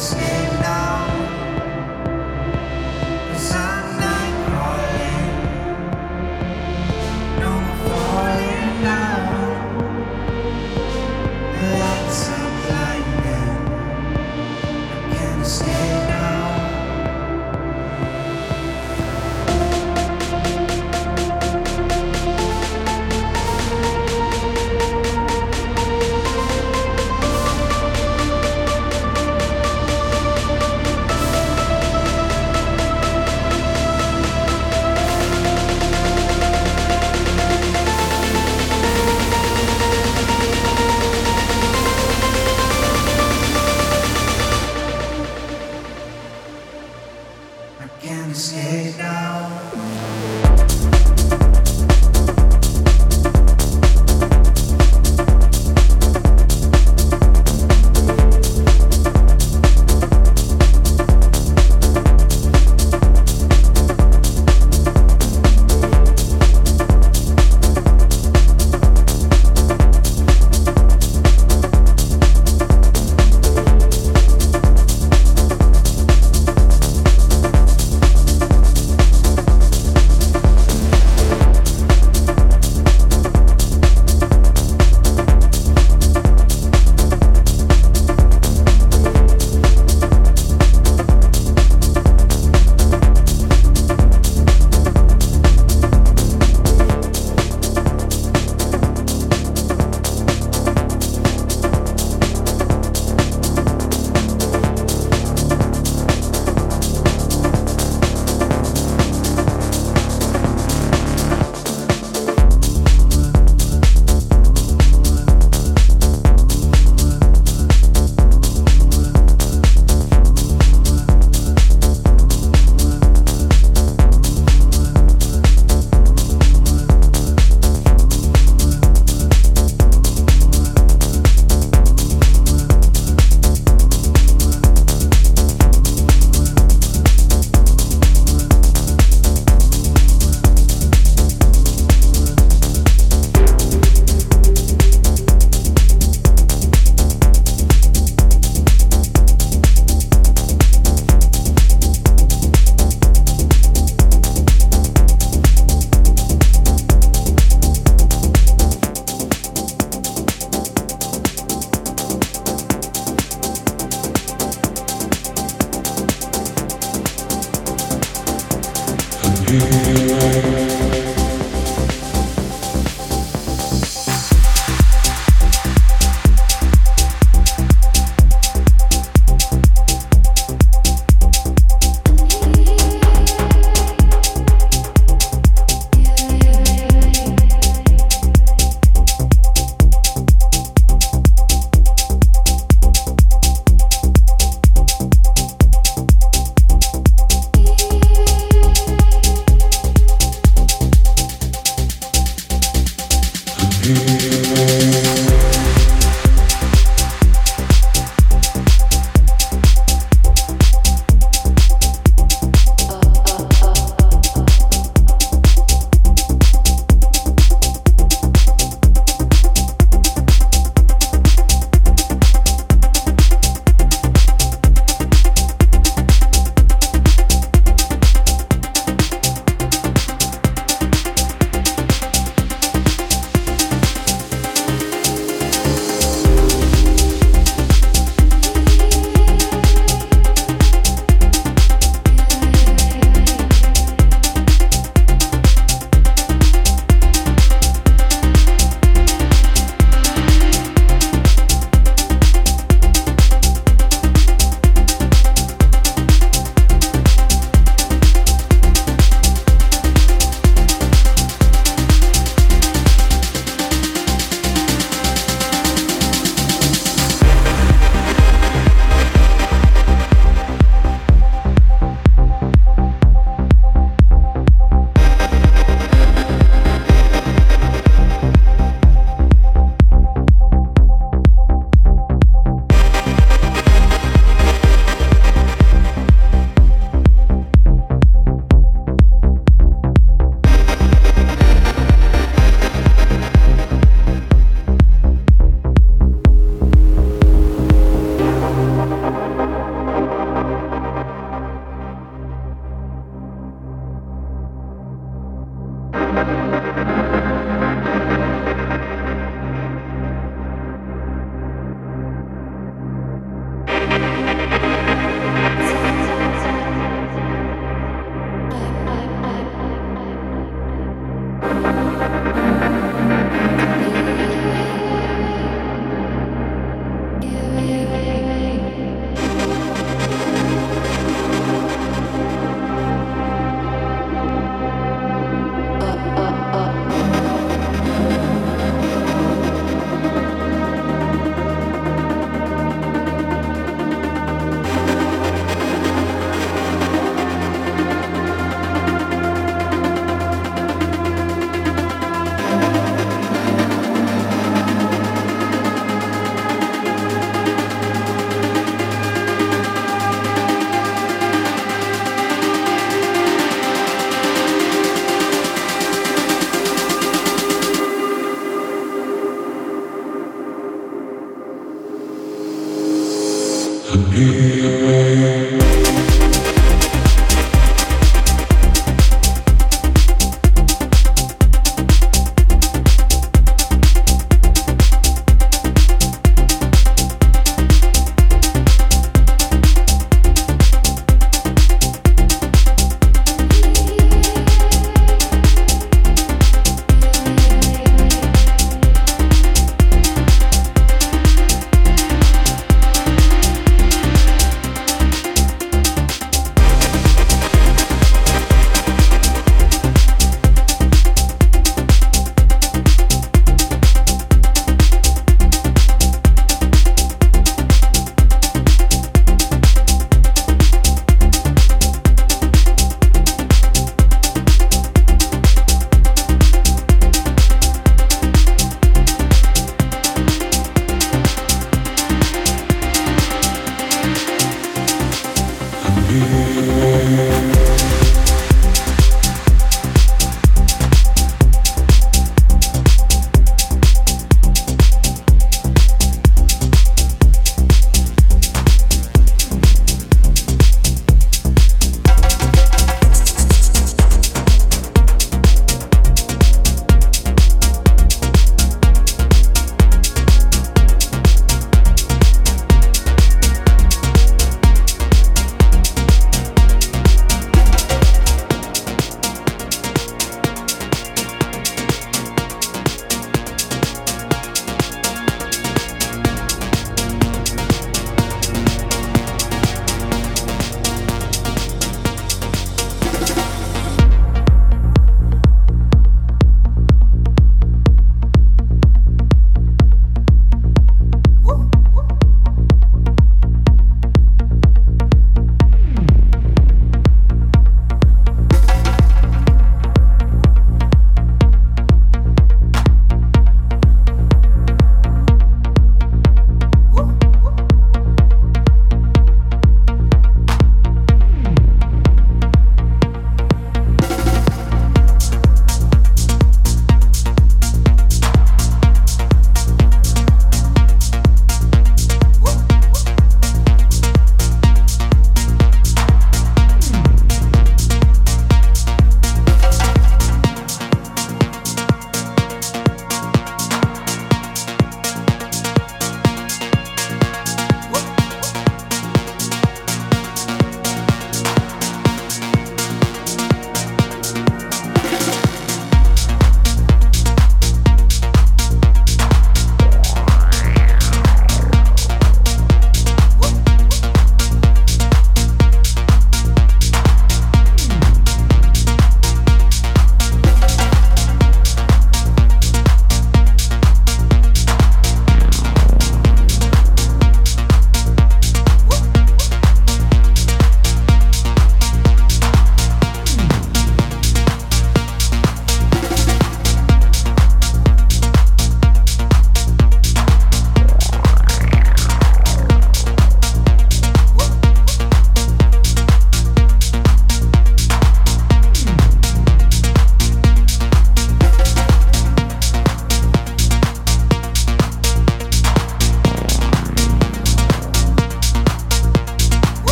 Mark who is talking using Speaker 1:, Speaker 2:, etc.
Speaker 1: sing now.